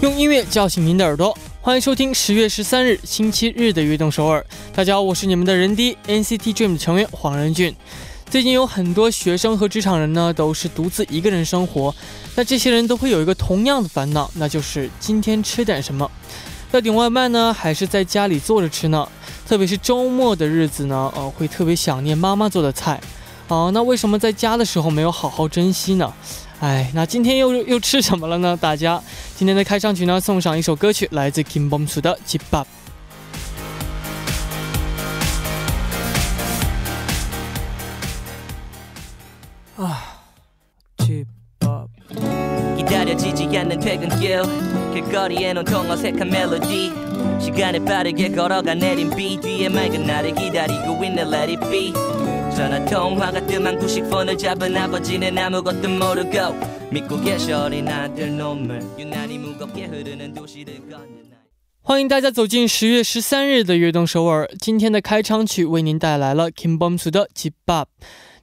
用音乐叫醒您的耳朵，欢迎收听十月十三日星期日的《悦动首尔》。大家好，我是你们的人 D NCT Dream 成员黄仁俊。最近有很多学生和职场人呢，都是独自一个人生活。那这些人都会有一个同样的烦恼，那就是今天吃点什么？要点外卖呢，还是在家里做着吃呢？特别是周末的日子呢，呃，会特别想念妈妈做的菜。哦，那为什么在家的时候没有好好珍惜呢？哎，那今天又又吃什么了呢？大家，今天的开场曲呢，送上一首歌曲，来自 Kim Bom Soo 的《Keep Up》。啊，Keep Up。기다려지지않는퇴근길길거리에논통어색한멜로디시간을빠르게걸어가내린비뒤에맑은나를기다리고있는 Let It Be 전화통화가뜸한90폰을잡은아버지는아무것도모르고 믿고 계셔어린아들놈을유난히무겁게흐르는도시를걷는欢迎大家走进十月十三日的悦动首尔。今天的开场曲为您带来了 Kim Bom Soo 的《Keep Up》。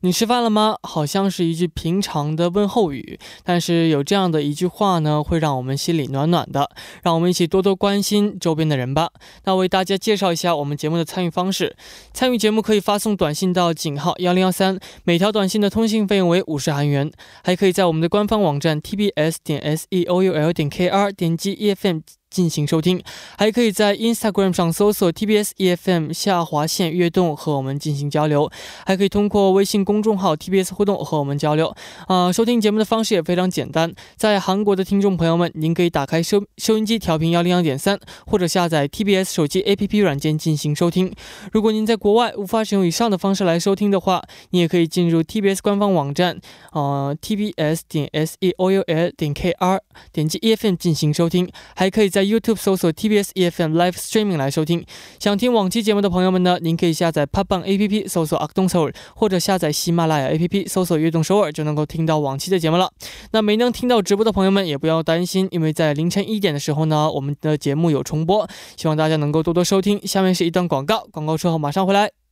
你吃饭了吗？好像是一句平常的问候语，但是有这样的一句话呢，会让我们心里暖暖的。让我们一起多多关心周边的人吧。那为大家介绍一下我们节目的参与方式：参与节目可以发送短信到井号幺零幺三，每条短信的通信费用为五十韩元。还可以在我们的官方网站 tbs 点 s e o u l 点 k r 点击 e f m 进行收听，还可以在 Instagram 上搜索 TBS EFM 下划线悦动和我们进行交流，还可以通过微信公众号 TBS 互动和我们交流。啊，收听节目的方式也非常简单，在韩国的听众朋友们，您可以打开收收音机调频幺零幺点三，或者下载 TBS 手机 APP 软件进行收听。如果您在国外无法使用以上的方式来收听的话，你也可以进入 TBS 官方网站，呃，TBS 点 S E O U L 点 K R，点击 EFM 进行收听，还可以在 YouTube 搜索 TBS EFM Live Streaming 来收听。想听往期节目的朋友们呢，您可以下载 p o p b a n APP 搜索 a k d o n s o u r 或者下载喜马拉雅 APP 搜索悦动首尔，就能够听到往期的节目了。那没能听到直播的朋友们也不要担心，因为在凌晨一点的时候呢，我们的节目有重播，希望大家能够多多收听。下面是一段广告，广告之后马上回来。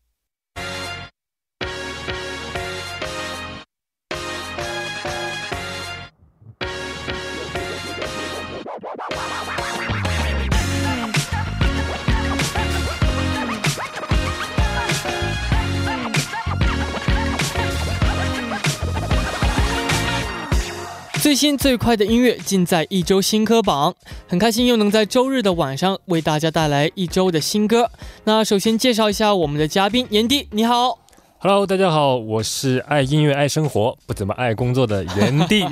最新最快的音乐尽在一周新歌榜，很开心又能在周日的晚上为大家带来一周的新歌。那首先介绍一下我们的嘉宾炎帝，你好，Hello，大家好，我是爱音乐爱生活不怎么爱工作的炎帝。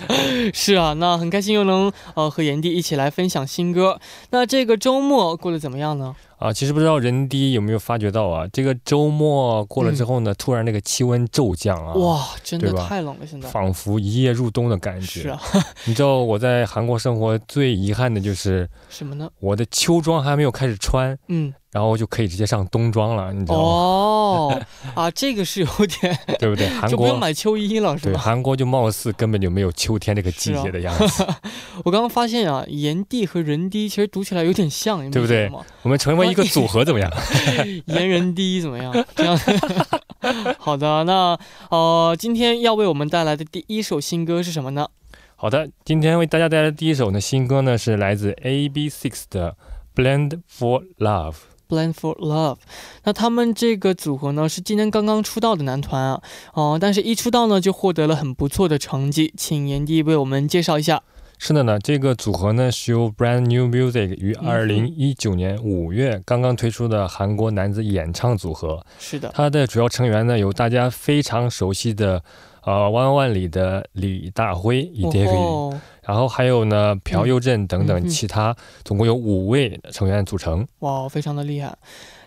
是啊，那很开心又能呃和炎帝一起来分享新歌。那这个周末过得怎么样呢？啊，其实不知道人低有没有发觉到啊？这个周末过了之后呢，突然那个气温骤降啊！哇，真的太冷了，现在仿佛一夜入冬的感觉。是啊，你知道我在韩国生活最遗憾的就是什么呢？我的秋装还没有开始穿。嗯。然后就可以直接上冬装了，你知道吗？哦，啊，这个是有点，对不对？韩国就不用买秋衣了，是吧？对，韩国就貌似根本就没有秋天这个季节的样子。我刚刚发现啊，炎帝和人低其实读起来有点像，对不对？我们成为一个组合怎么样？炎人低怎么样？这样。好的，那呃，今天要为我们带来的第一首新歌是什么呢？好的，今天为大家带来的第一首呢新歌呢是来自 A B Six 的《Blend for Love》。Plan for Love，那他们这个组合呢是今年刚刚出道的男团啊，哦，但是一出道呢就获得了很不错的成绩，请炎帝为我们介绍一下。是的呢，这个组合呢是由 Brand New Music 于二零一九年五月刚刚推出的韩国男子演唱组合。是的，他的主要成员呢有大家非常熟悉的，呃，万万里的李大辉以 David。然后还有呢，朴佑镇等等其他，总共有五位成员组成。哇，非常的厉害。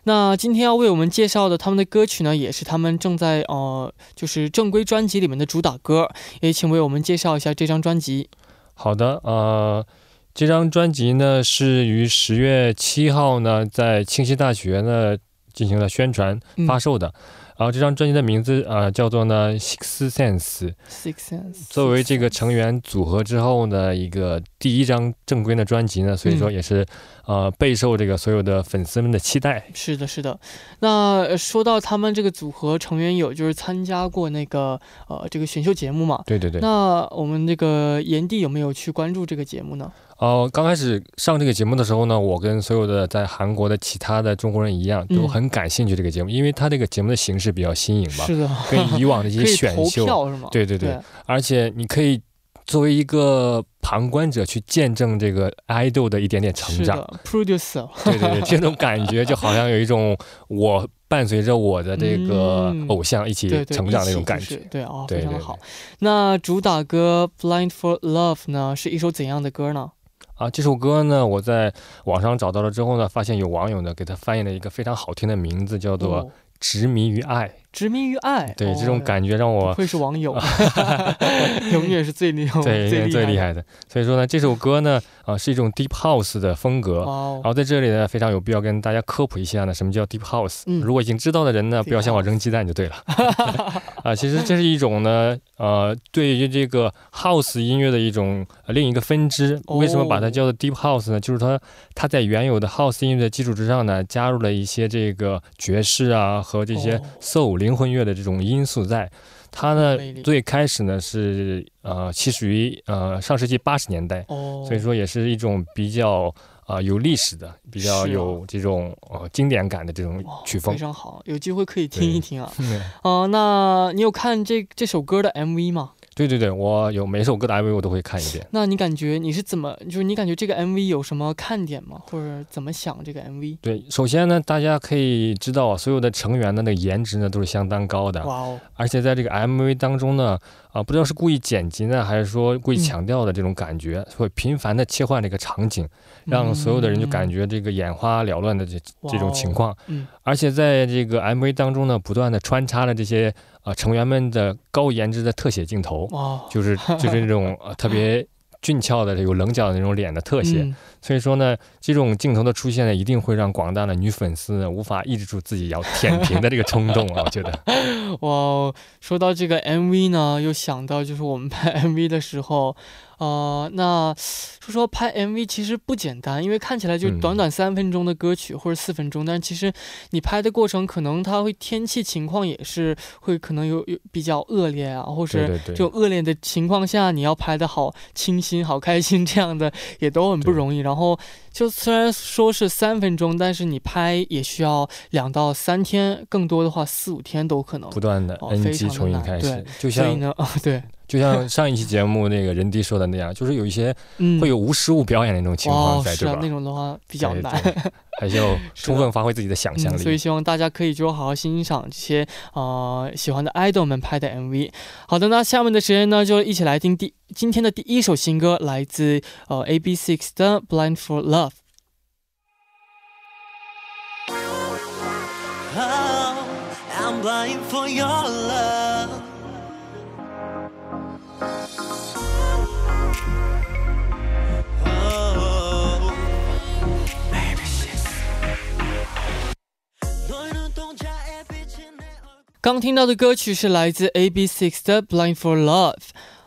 那今天要为我们介绍的他们的歌曲呢，也是他们正在呃，就是正规专辑里面的主打歌。也请为我们介绍一下这张专辑。好的，呃，这张专辑呢是于十月七号呢在庆熙大学呢进行了宣传发售的。然后这张专辑的名字啊叫做呢 Six Sense。Six Sense 作为这个成员组合之后呢一个第一张正规的专辑呢，所以说也是呃备受这个所有的粉丝们的期待。是的，是的。那说到他们这个组合成员有就是参加过那个呃这个选秀节目嘛？对对对。那我们这个炎帝有没有去关注这个节目呢？哦，刚开始上这个节目的时候呢，我跟所有的在韩国的其他的中国人一样，都很感兴趣这个节目，因为它这个节目的形式比较新颖嘛，是的，跟以往的一些 选秀，是吗？对对对，而且你可以作为一个旁观者去见证这个 idol 的一点点成长，producer，对对对，这种感觉就好像有一种我伴随着我的这个偶像一起成长那种感觉，对啊，非常好。那主打歌《Blind for Love》呢，是一首怎样的歌呢？啊，这首歌呢，我在网上找到了之后呢，发现有网友呢给他翻译了一个非常好听的名字，叫做《执迷于爱》。执迷于爱，对这种感觉让我会是网友，永远是最厉害、最最厉害的。所以说呢，这首歌呢，啊，是一种 deep house 的风格。哦然后在这里呢，非常有必要跟大家科普一下呢，什么叫 deep house。嗯如果已经知道的人呢，不要向我扔鸡蛋就对了。啊，其实这是一种呢，呃，对于这个 house 音乐的一种另一个分支。为什么把它叫做 deep house 呢？就是它它在原有的 house 音乐的基础之上呢，加入了一些这个爵士啊和这些 soul。灵魂乐的这种因素，在它呢最开始呢是呃起始于呃上世纪八十年代，所以说也是一种比较啊有历史的、比较有这种呃经典感的这种曲风。非常好，有机会可以听一听啊。哦，那你有看这这首歌的 MV 吗？对对对，我有每首歌的 MV 我都会看一遍。那你感觉你是怎么，就是你感觉这个 MV 有什么看点吗？或者怎么想这个 MV？对，首先呢，大家可以知道，所有的成员的那个颜值呢都是相当高的。哇哦！而且在这个 MV 当中呢，啊，不知道是故意剪辑呢，还是说故意强调的这种感觉，会频繁的切换这个场景，让所有的人就感觉这个眼花缭乱的这这种情况。嗯。而且在这个 MV 当中呢，不断的穿插了这些。啊，成员们的高颜值的特写镜头，就是就是那种呃特别俊俏的有棱角的那种脸的特写，所以说呢，这种镜头的出现呢，一定会让广大的女粉丝呢无法抑制住自己要舔屏的这个冲动啊！我觉得，哇，说到这个 MV 呢，又想到就是我们拍 MV 的时候。呃，那说说拍 MV 其实不简单，因为看起来就短短三分钟的歌曲或者四分钟，但其实你拍的过程可能它会天气情况也是会可能有有比较恶劣啊，或是这种恶劣的情况下，你要拍的好清新、好开心这样的也都很不容易。然后就虽然说是三分钟，但是你拍也需要两到三天，更多的话四五天都可能不断的 NG 重新开始，就像所以呢，对。就像 上一期节目那个人迪说的那样，就是有一些会有无实物表演的那种情况在，对吧？那种的话比较难，还是要充分发挥自己的想象力。所以希望大家可以就好好欣赏这些呃喜欢的 idol 们拍的 MV。好的，那下面的时间呢，就一起来听第今天的第一首新歌，来自呃 A B Six 的《Blind for Love》。刚听到的歌曲是来自 A B Six 的《Blind for Love》。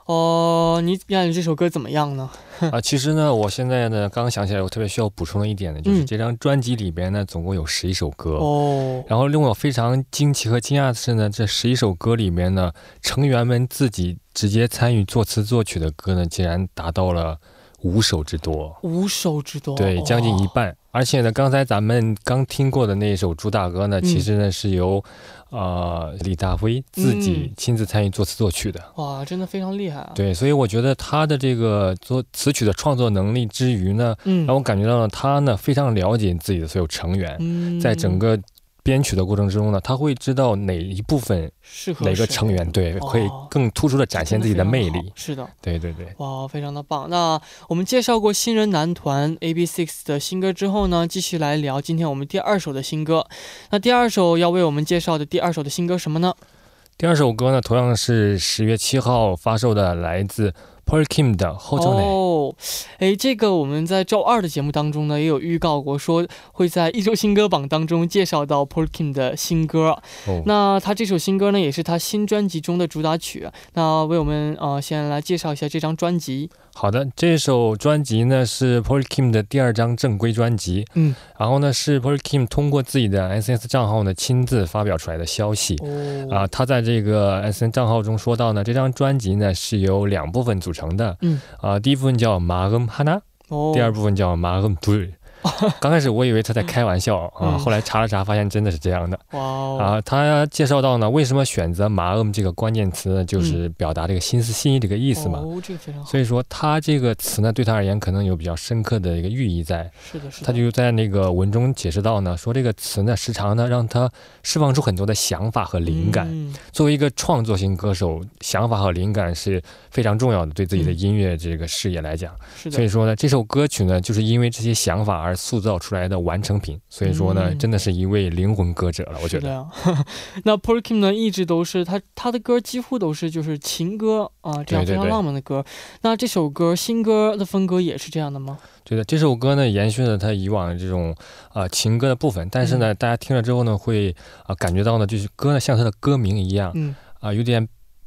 哦，你感觉这首歌怎么样呢？啊，其实呢，我现在呢，刚刚想起来，我特别需要补充的一点呢，就是这张专辑里边呢，总共有十一首歌。哦。然后令我非常惊奇和惊讶的是呢，这十一首歌里面呢，成员们自己直接参与作词作曲的歌呢，竟然达到了五首之多。五首之多。对，将近一半。而且呢，刚才咱们刚听过的那一首主打歌呢，其实呢是由，呃，李大辉自己亲自参与作词作曲的。哇，真的非常厉害啊！对，所以我觉得他的这个作词曲的创作能力之余呢，让我感觉到了他呢非常了解自己的所有成员，在整个。编曲的过程之中呢，他会知道哪一部分适合哪个成员，对，可以更突出的展现自己的魅力。是的，对对对，哇，非常的棒。那我们介绍过新人男团 A B Six 的新歌之后呢，继续来聊今天我们第二首的新歌。那第二首要为我们介绍的第二首的新歌什么呢？第二首歌呢，同样是十月七号发售的，来自。Paul Kim 的后周哦，哎，这个我们在周二的节目当中呢，也有预告过，说会在一周新歌榜当中介绍到 Paul Kim 的新歌。那他这首新歌呢，也是他新专辑中的主打曲。那为我们呃，先来介绍一下这张专辑。好的，这首专辑呢是 Paul Kim 的第二张正规专辑。嗯，然后呢是 Paul Kim 通过自己的 S N S 账号呢亲自发表出来的消息。哦，啊，他在这个 S N 账号中说到呢，这张专辑呢是由两部分组成的。嗯，啊，第一部分叫马恩哈纳。哦，第二部分叫马恩杜。刚开始我以为他在开玩笑 啊，嗯后来查了查，发现真的是这样的哇哦，啊。他介绍到呢，为什么选择马恩这个关键词呢？就是表达这个心思心意这个意思嘛。哦，这个非常好，所以说他这个词呢，对他而言可能有比较深刻的一个寓意在。是的，是的，他就在那个文中解释到呢，说这个词呢，时常呢让他释放出很多的想法和灵感。嗯作为一个创作型歌手，想法和灵感是非常重要的，对自己的嗯音乐这个事业来讲。是的，所以说呢，这首歌曲呢，就是因为这些想法而塑造出来的完成品。所以说呢，嗯真的是一位灵魂歌者了，我觉得。那 Paul Kim 呢，一直都是他他的歌几乎都是就是情歌啊，这样非常浪漫的歌。那这首歌新歌的风格也是这样的吗？对的，这首歌呢，延续了他以往的这种啊、呃情歌的部分，但是嗯呢，大家听了之后呢，会啊、感觉到呢，就是歌呢像他的歌名一样嗯，啊、有点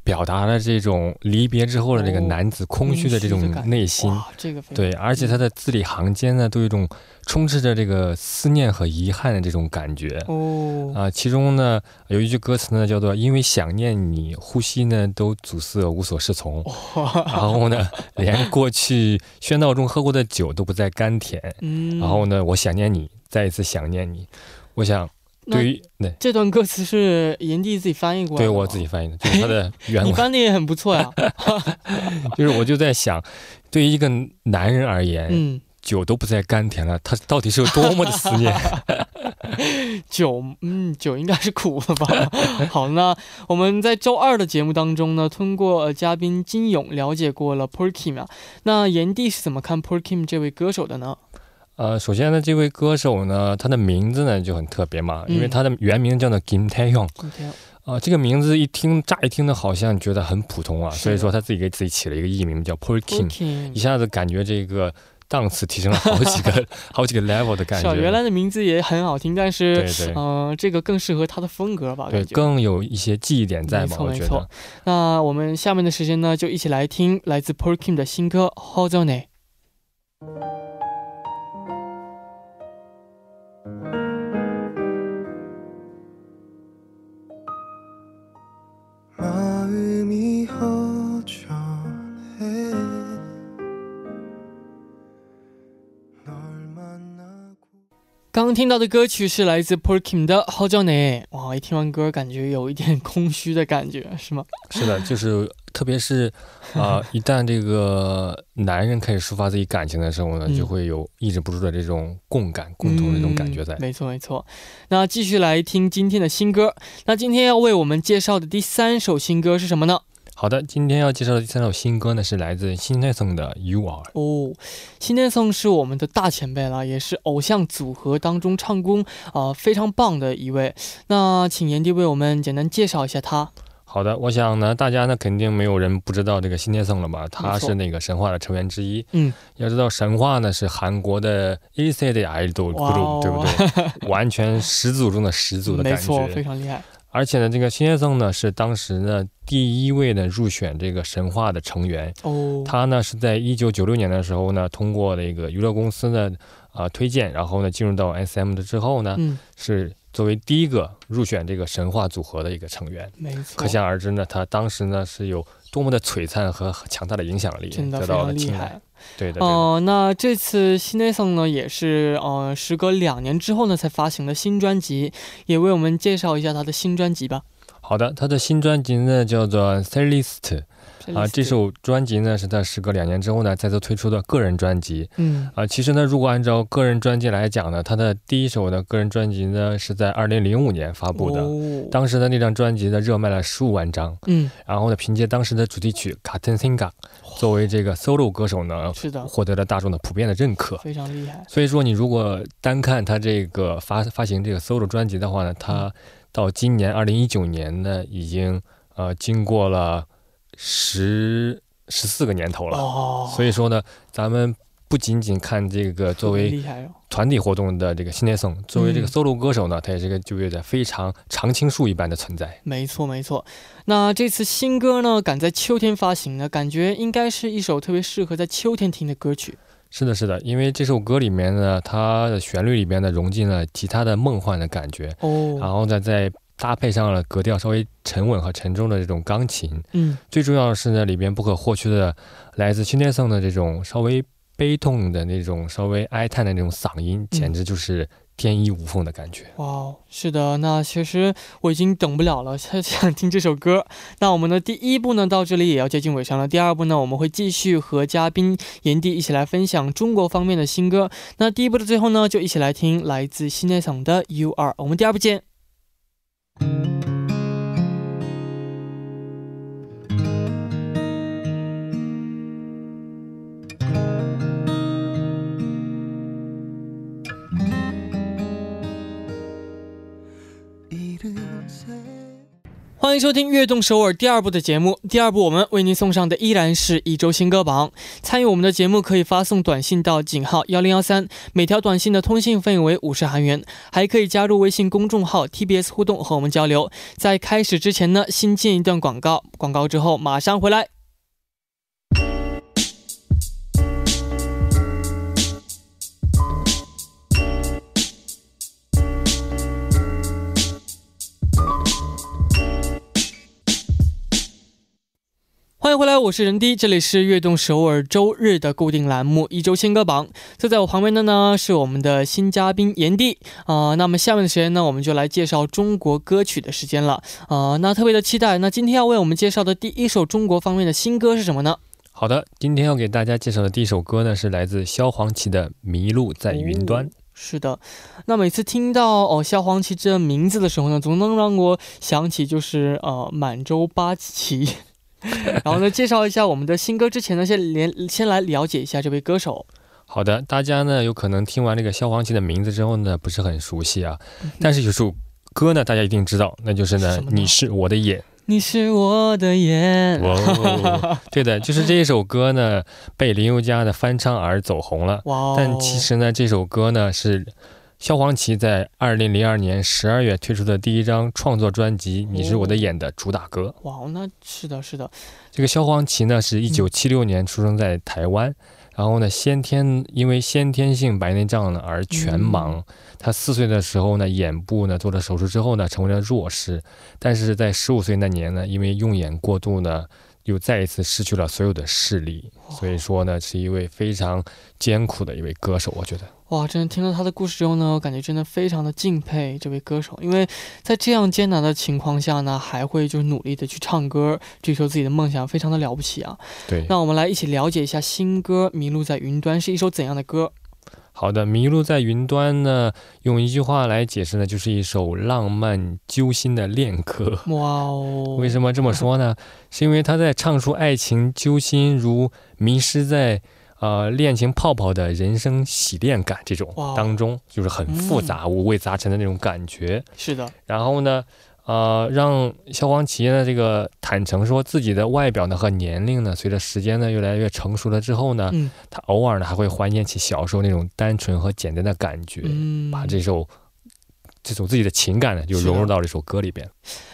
表达了这种离别之后的这个哦男子空虚的这种内心。哇，这个对，而且他的字里行间呢，都有一种充斥着这个思念和遗憾的这种感觉。哦，啊，其中呢有一句歌词呢叫做“因为想念你，呼吸呢都阻塞，无所适从”。然后呢，连过去喧闹中喝过的酒都不再甘甜。嗯，然后呢，我想念你，再一次想念你。我想，那对于对这段歌词是炎帝自己翻译过来的，对我自己翻译的，就是他的原你文，翻的也很不错呀。就是我就在想，对于一个男人而言，嗯，酒都不再甘甜了，他到底是有多么的思念？酒，嗯，酒应该是苦了吧？好，那我们在周二的节目当中呢，通过、呃、嘉宾金勇了解过了 Paul Kim 啊。那炎帝是怎么看 Paul Kim 这位歌手的呢？呃，首先呢，这位歌手呢，他的名字呢就很特别嘛，因为嗯他的原名叫做天啊、这个名字一听，乍一听呢，好像觉得很普通啊，所以说他自己给自己起了一个艺名叫 Paul Kim，Kim 一下子感觉这个档次提升了好几个 好几个 level 的感觉。原来的名字也很好听，但是嗯、这个更适合他的风格吧？对，更有一些记忆点在嘛，我觉得。那我们下面的时间呢，就一起来听来自 Paul Kim 的新歌《h o 刚听到的歌曲是来自 Kim 的《h o z o n e 哇，一听完歌感觉有一点空虚的感觉，是吗？是的，就是特别是 啊、一旦这个男人开始抒发自己感情的时候呢，嗯就会有抑制不住的这种共感、共同的这种感觉在。嗯没错没错。那继续来听今天的新歌。那今天要为我们介绍的第三首新歌是什么呢？好的，今天要介绍的第三首新歌呢，是来自新奈颂的《You Are》。哦，新天颂是我们的大前辈了，也是偶像组合当中唱功啊、呃非常棒的一位。那请炎帝为我们简单介绍一下他。好的，我想呢，大家呢肯定没有人不知道这个新天颂了吧？他是那个神话的成员之一。嗯，要知道神话呢是韩国的 A C 的 idol group，对不对？完全始祖中的始祖的感 没错，非。常厉害。而且呢，这个新先生呢是当时呢第一位呢入选这个神话的成员。哦，他呢是在一九九六年的时候呢，通过那个娱乐公司的啊、推荐，然后呢进入到 S M 的之后呢，嗯，是作为第一个入选这个神话组合的一个成员。没错，可想而知呢，他当时呢是有多么的璀璨和强大的影响力，得真的非常厉到了青睐害。。对的。哦、那这次新内送呢，也是呃，时隔两年之后呢，才发行的新专辑，也为我们介绍一下他的新专辑吧。好的，他的新专辑呢叫做《Celeste》啊，这首专辑呢是在时隔两年之后呢再次推出的个人专辑嗯啊。其实呢，如果按照个人专辑来讲呢，他的第一首的个人专辑呢是在二零零五年发布的。哦、当时的那张专辑呢，热卖了十五万张。嗯，然后呢，凭借当时的主题曲《卡特 Singa》，作为这个 solo 歌手呢，是的，获得了大众的普遍的认可。非常厉害。所以说，你如果单看他这个发发行这个 solo 专辑的话呢，他到今年二零一九年呢，已经呃经过了十十四个年头了。哦，所以说呢，咱们不仅仅看这个作为。团体活动的这个新内颂，作为这个嗯 solo 歌手呢，他也是个就业的非常常青树一般的存在。没错，没错。那这次新歌呢，赶在秋天发行呢，感觉应该是一首特别适合在秋天听的歌曲。是的，是的，因为这首歌里面呢，它的旋律里边呢融进了吉他的梦幻的感觉，然哦，后呢再搭配上了格调稍微沉稳和沉重的这种钢琴。嗯，最重要的是呢，里边不可或缺的来自新天颂的这种稍微悲痛的那种稍微哀叹的那种嗓音，简直就是天衣无缝的感觉。哇哦，是的，那其实我已经等不了了，想想听这首歌。那我们的第一部呢，到这里也要接近尾声了。第二部呢，我们会继续和嘉宾炎帝一起来分享中国方面的新歌。那第一部的最后呢，就一起来听来自西内桑的《You Are》。我们第二部见。Thank you. 欢迎收听《悦动首尔》第二部的节目。第二部我们为您送上的依然是一周新歌榜。参与我们的节目可以发送短信到井号幺零幺三，每条短信的通信费为五十韩元。还可以加入微信公众号 TBS 互动和我们交流。在开始之前呢，新建一段广告，广告之后马上回来。欢迎回来，我是任迪，这里是悦动首尔周日的固定栏目一周新歌榜。坐在我旁边的呢是我们的新嘉宾炎帝啊。那么下面的时间呢，我们就来介绍中国歌曲的时间了啊。那特别的期待，那今天要为我们介绍的第一首中国方面的新歌是什么呢？好的，今天要给大家介绍的第一首歌呢，是来自萧煌奇的《迷路在云端》。是的，那每次听到哦萧煌奇这名字的时候呢，总能让我想起就是呃满洲八旗。然后呢，介绍一下我们的新歌之前呢，先连先来了解一下这位歌手。好的，大家呢有可能听完这个萧煌奇的名字之后呢，不是很熟悉啊。但是有首歌呢，大家一定知道，那就是呢，你是我的眼，你是我的眼。哦，对的，就是这一首歌呢，被林宥嘉的翻唱而走红了。哇，但其实呢，这首歌呢是。萧煌奇在二零零二年十二月推出的第一张创作专辑《你是我的眼》的主打歌。哇，那是的，是的。这个萧煌奇呢，是一九七六年出生在台湾，然后呢，先天因为先天性白内障呢而全盲。他四岁的时候呢，眼部呢做了手术之后呢，成为了弱视。但是在十五岁那年呢，因为用眼过度呢。又再一次失去了所有的视力，所以说呢，是一位非常艰苦的一位歌手。我觉得，哇，真的听了他的故事之后呢，我感觉真的非常的敬佩这位歌手，因为在这样艰难的情况下呢，还会就是努力的去唱歌，追求自己的梦想，非常的了不起啊。对，那我们来一起了解一下新歌《迷路在云端》是一首怎样的歌。好的，麋鹿在云端呢，用一句话来解释呢，就是一首浪漫揪心的恋歌。哇哦！为什么这么说呢？是因为他在唱出爱情揪心如迷失在呃恋情泡泡的人生洗练感这种当中，就是很复杂、五味杂陈的那种感觉。是的。然后呢？呃，让萧煌奇呢这个坦诚说自己的外表呢和年龄呢，随着时间呢越来越成熟了之后呢，他偶尔呢还会怀念起小时候那种单纯和简单的感觉，把这首这种自己的情感呢就融入到这首歌里边。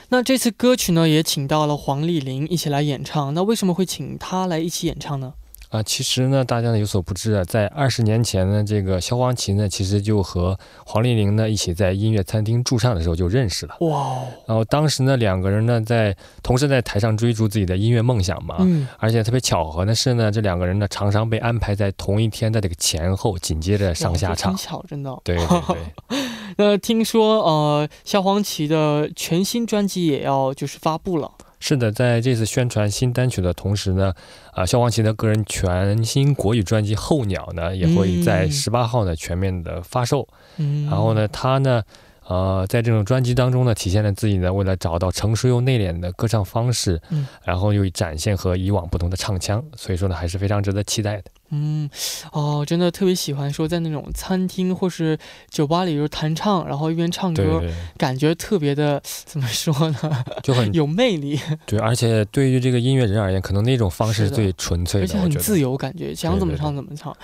那这次歌曲呢也请到了黄丽玲一起来演唱，那为什么会请她来一起演唱呢？啊，其实呢，大家呢有所不知啊，在二十年前呢，这个萧煌奇呢，其实就和黄丽玲呢一起在音乐餐厅驻唱的时候就认识了。哇！然后当时呢，两个人呢在同时在台上追逐自己的音乐梦想嘛。嗯。而且特别巧合的是呢，这两个人呢常常被安排在同一天的这个前后紧接着上下场。巧，真的。对对对。那听说呃，萧煌奇的全新专辑也要就是发布了。是的，在这次宣传新单曲的同时呢，啊，萧煌奇的个人全新国语专辑《候鸟》呢，也会在十八号呢全面的发售。嗯，然后呢，他呢，呃，在这种专辑当中呢，体现了自己呢，为了找到成熟又内敛的歌唱方式，嗯，然后又展现和以往不同的唱腔，所以说呢，还是非常值得期待的。嗯，哦，真的特别喜欢说在那种餐厅或是酒吧里就弹唱，然后一边唱歌，感觉特别的 怎么说呢？就很有魅力。对，而且对于这个音乐人而言，可能那种方式是最纯粹的，而且很自由，感觉想怎么唱怎么唱。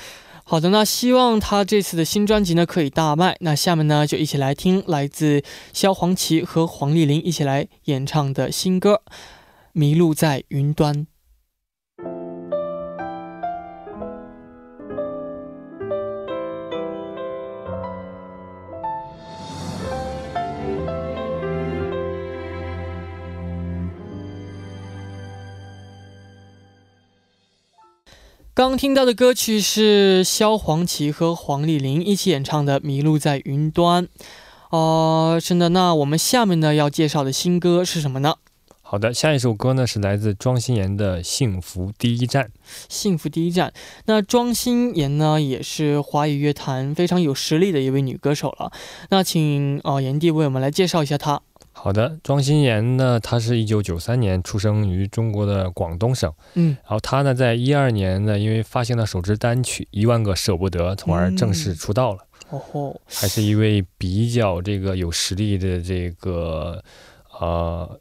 好的，那希望他这次的新专辑呢可以大卖。那下面呢就一起来听来自萧煌奇和黄丽玲一起来演唱的新歌《迷路在云端》。刚听到的歌曲是萧煌奇和黄丽玲一起演唱的《迷路在云端》。哦、是的，那我们下面呢要介绍的新歌是什么呢？好的，下一首歌呢是来自庄心妍的《幸福第一站》。幸福第一站。那庄心妍呢，也是华语乐坛非常有实力的一位女歌手了。那请呃炎帝为我们来介绍一下她。好的，庄心妍呢，她是一九九三年出生于中国的广东省，嗯，然后她呢，在一二年呢，因为发行了首支单曲《一万个舍不得》，从而正式出道了。哦吼，还是一位比较这个有实力的这个呃，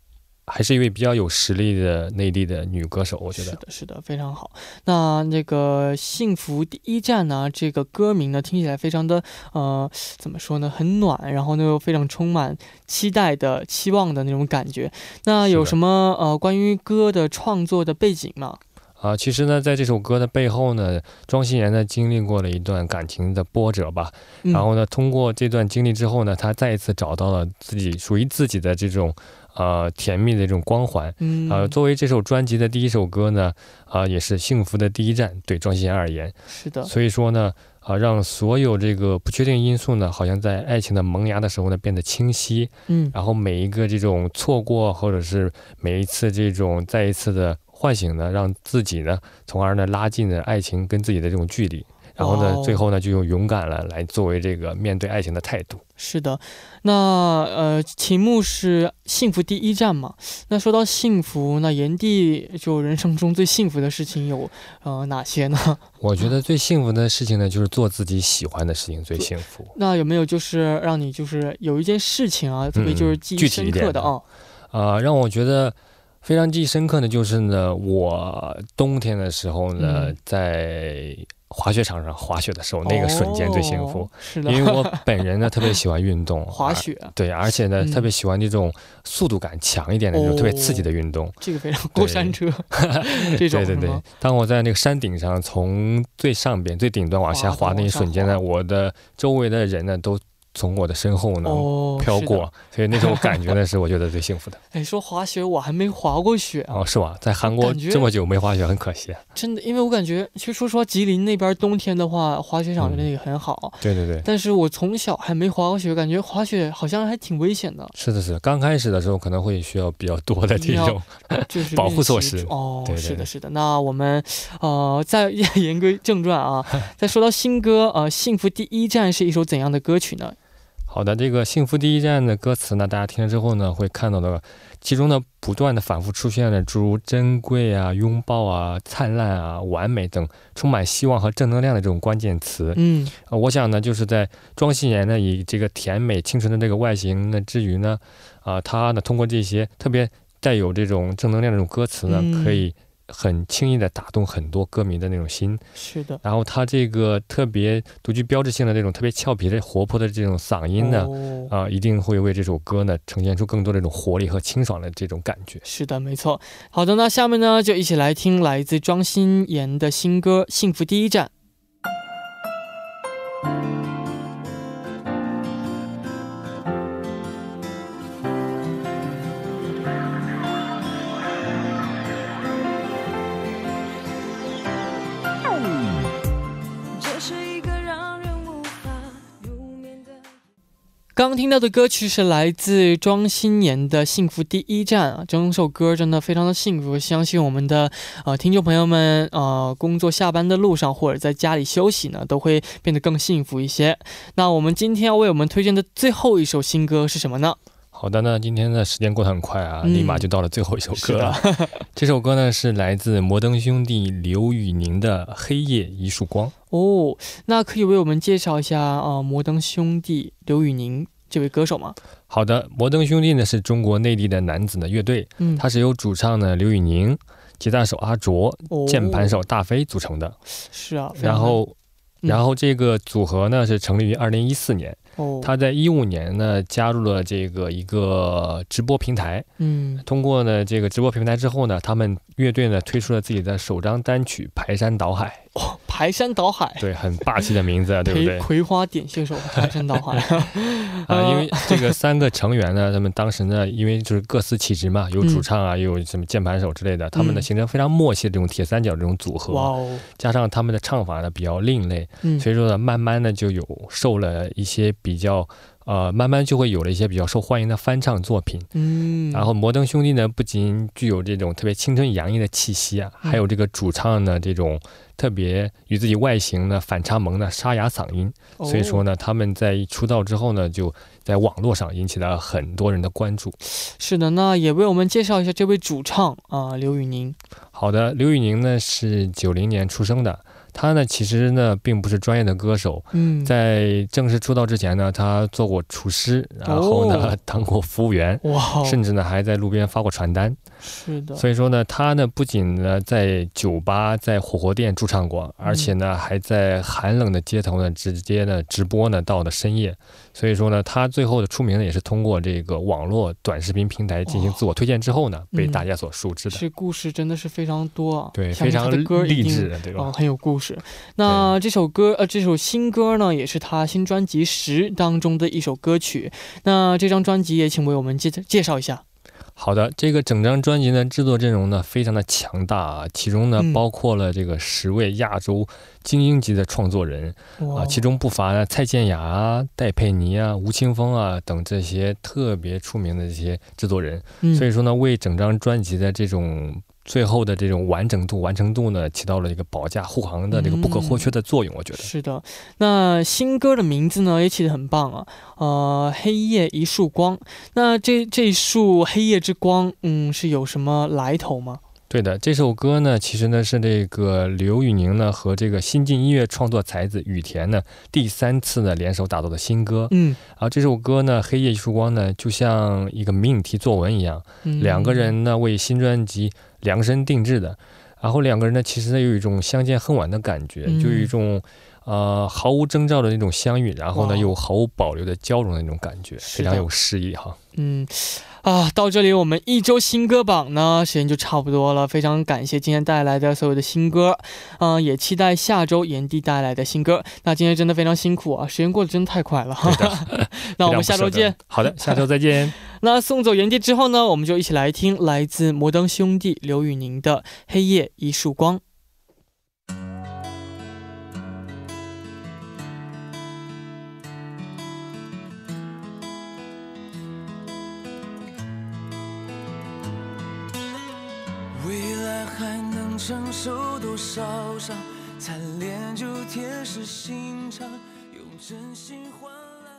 还是一位比较有实力的内地的女歌手，我觉得。是的，是的，非常好。那那个《幸福第一站》呢，这个歌名呢，听起来非常的呃，怎么说呢，很暖，然后呢又非常充满期待的、期望的那种感觉。那有什么呃关于歌的创作的背景吗？啊，其实呢，在这首歌的背后呢，庄心妍呢经历过了一段感情的波折吧，嗯、然后呢，通过这段经历之后呢，她再一次找到了自己属于自己的这种呃甜蜜的这种光环。嗯，呃，作为这首专辑的第一首歌呢，啊、也是幸福的第一站，对庄心妍而言。是的，所以说呢，啊、让所有这个不确定因素呢，好像在爱情的萌芽的时候呢变得清晰，嗯，然后每一个这种错过，或者是每一次这种再一次的唤醒呢，让自己呢，从而呢拉近了爱情跟自己的这种距离。然后呢，哦最后呢，就用勇敢了来作为这个面对爱情的态度。是的。那呃，题目是幸福第一站嘛？那说到幸福，那炎帝就人生中最幸福的事情有呃哪些呢？我觉得最幸福的事情呢，就是做自己喜欢的事情最幸福。那有没有就是让你就是有一件事情啊，特别就是记忆深一刻的啊？啊、让我觉得非常记忆深刻的就是呢，我冬天的时候呢，嗯在滑雪场上滑雪的时候，那个瞬间最幸福哦。是的，因为我本人呢特别喜欢运动，滑雪而对，而且呢、嗯特别喜欢这种速度感强一点的那种、哦特别刺激的运动。这个非常过山车 这种对对对，当我在那个山顶上从最上边最顶端往下滑那一瞬间呢，我的周围的人呢都从我的身后呢、哦，飘过，所以那种感觉呢是我觉得最幸福的。哎，说滑雪我还没滑过雪啊，哦，是吧？在韩国这么久没滑雪，很可惜。真的，因为我感觉，其实说实话，吉林那边冬天的话，滑雪场真的也很好。对对对，但是我从小还没滑过雪，感觉滑雪好像还挺危险的，是的是的。刚开始的时候可能会需要比较多的这种，就 是保护措施哦，对对对是的，是的。那我们呃，再 言归正传啊，再说到新歌，呃，《幸福第一站》是一首怎样的歌曲呢？好的，这个《幸福第一站》的歌词呢，大家听了之后呢，会看到的，其中呢不断的反复出现了诸如珍贵啊、拥抱啊、灿烂啊、完美等充满希望和正能量的这种关键词。嗯，呃，我想呢，就是在庄心妍呢以这个甜美清纯的这个外形呢之余呢，啊、她呢通过这些特别带有这种正能量的这种歌词呢，嗯可以很轻易的打动很多歌迷的那种心。是的。然后他这个特别独具标志性的这种特别俏皮的、活泼的这种嗓音呢。哦啊、一定会为这首歌呢呈现出更多这种活力和清爽的这种感觉。是的，没错。好的，那下面呢，就一起来听来自庄心妍的新歌《幸福第一站》。刚听到的歌曲是来自庄心妍的《幸福第一站》啊，整首歌真的非常的幸福，相信我们的呃听众朋友们呃工作下班的路上或者在家里休息呢，都会变得更幸福一些。那我们今天要为我们推荐的最后一首新歌是什么呢？好的，那今天的时间过得很快啊，嗯立马就到了最后一首歌了。的，这首歌呢是来自摩登兄弟刘宇宁的《黑夜一束光》。哦，那可以为我们介绍一下呃摩登兄弟刘宇宁这位歌手吗？好的，摩登兄弟呢是中国内地的男子的乐队，嗯，它是由主唱呢刘宇宁、吉他手阿卓、哦键盘手大飞组成的。是啊，然后，嗯然后这个组合呢是成立于二零一四年，哦，他在一五年呢加入了这个一个直播平台。嗯通过呢这个直播平台之后呢，他们乐队呢推出了自己的首张单曲《排山倒海》，排山倒海，对，很霸气的名字，啊，对不对？葵花点穴手，排山倒海 啊，因为这个三个成员呢，他们当时呢，因为就是各司其职嘛，有主唱啊，又有什么键盘手之类的，他们呢形成非常默契的这种铁三角这种组合。哇哦，加上他们的唱法呢比较另类，嗯，所以说呢，慢慢的就有受了一些比较。呃，慢慢就会有了一些比较受欢迎的翻唱作品，嗯，然后摩登兄弟呢，不仅具有这种特别青春洋溢的气息啊，还有这个主唱呢这种特别与自己外形呢反差萌的沙哑嗓音，所以说呢，他们在出道之后呢，就在网络上引起了很多人的关注。是的，那也为我们介绍一下这位主唱啊，刘宇宁。好的，刘宇宁呢是九零年出生的。他呢，其实呢，并不是专业的歌手。嗯，在正式出道之前呢，他做过厨师，然后呢，当过服务员，哇，甚至呢，还在路边发过传单。是的。所以说呢，他呢，不仅呢在酒吧、在火锅店驻唱过，而且呢，还在寒冷的街头呢，直接呢直播呢，到了深夜。所以说呢，他最后的出名呢，也是通过这个网络短视频平台进行自我推荐之后呢，被大家所熟知的。这故事真的是非常多啊，对，非常励志，对吧？很有故事。那这首歌，呃，这首新歌呢，也是他新专辑《十》当中的一首歌曲。那这张专辑也请为我们介介绍一下。好的，这个整张专辑呢，制作阵容呢非常的强大啊，其中呢包括了这个十位亚洲精英级的创作人啊，其中不乏呢蔡健雅啊、戴佩妮啊、吴青峰啊等这些特别出名的这些制作人，所以说呢，为整张专辑的这种。最后的这种完整度、完成度呢，起到了一个保驾护航的这个不可或缺的作用。我觉得是的。那新歌的名字呢，也起得很棒啊。呃，黑夜一束光。那这这束黑夜之光，嗯，是有什么来头吗？对的，这首歌呢，其实呢是这个刘宇宁呢和这个新晋音乐创作才子羽田呢第三次呢联手打造的新歌。嗯，然后这首歌呢，黑夜一束光呢，就像一个命题作文一样，两个人呢为新专辑。量身定制的，然后两个人呢，其实呢有一种相见恨晚的感觉，就有一种呃毫无征兆的那种相遇，然后呢又毫无保留的交融的那种感觉，非常有诗意哈。嗯。啊，到这里我们一周新歌榜呢，时间就差不多了。非常感谢今天带来的所有的新歌，嗯，也期待下周炎帝带来的新歌。那今天真的非常辛苦啊，时间过得真的太快了。那我们下周见。好的，下周再见。那送走炎帝之后呢，我们就一起来听来自摩登兄弟刘宇宁的《黑夜一束光》。还能承受多少伤，残恋就铁石心肠，用真心换来。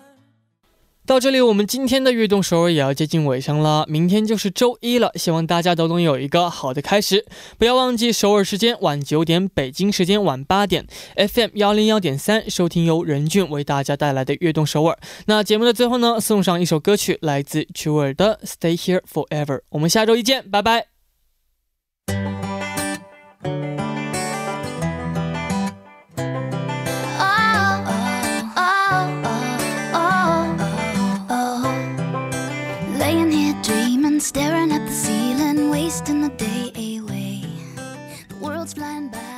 到这里，我们今天的悦动首尔也要接近尾声了。明天就是周一了，希望大家都能有一个好的开始。不要忘记首尔时间晚九点，北京时间晚八点，FM 幺零幺点三，收听由任俊为大家带来的悦动首尔。那节目的最后呢，送上一首歌曲，来自 Jewel 的《Stay Here Forever》。我们下周一见，拜拜。in the day away. The world's flying by.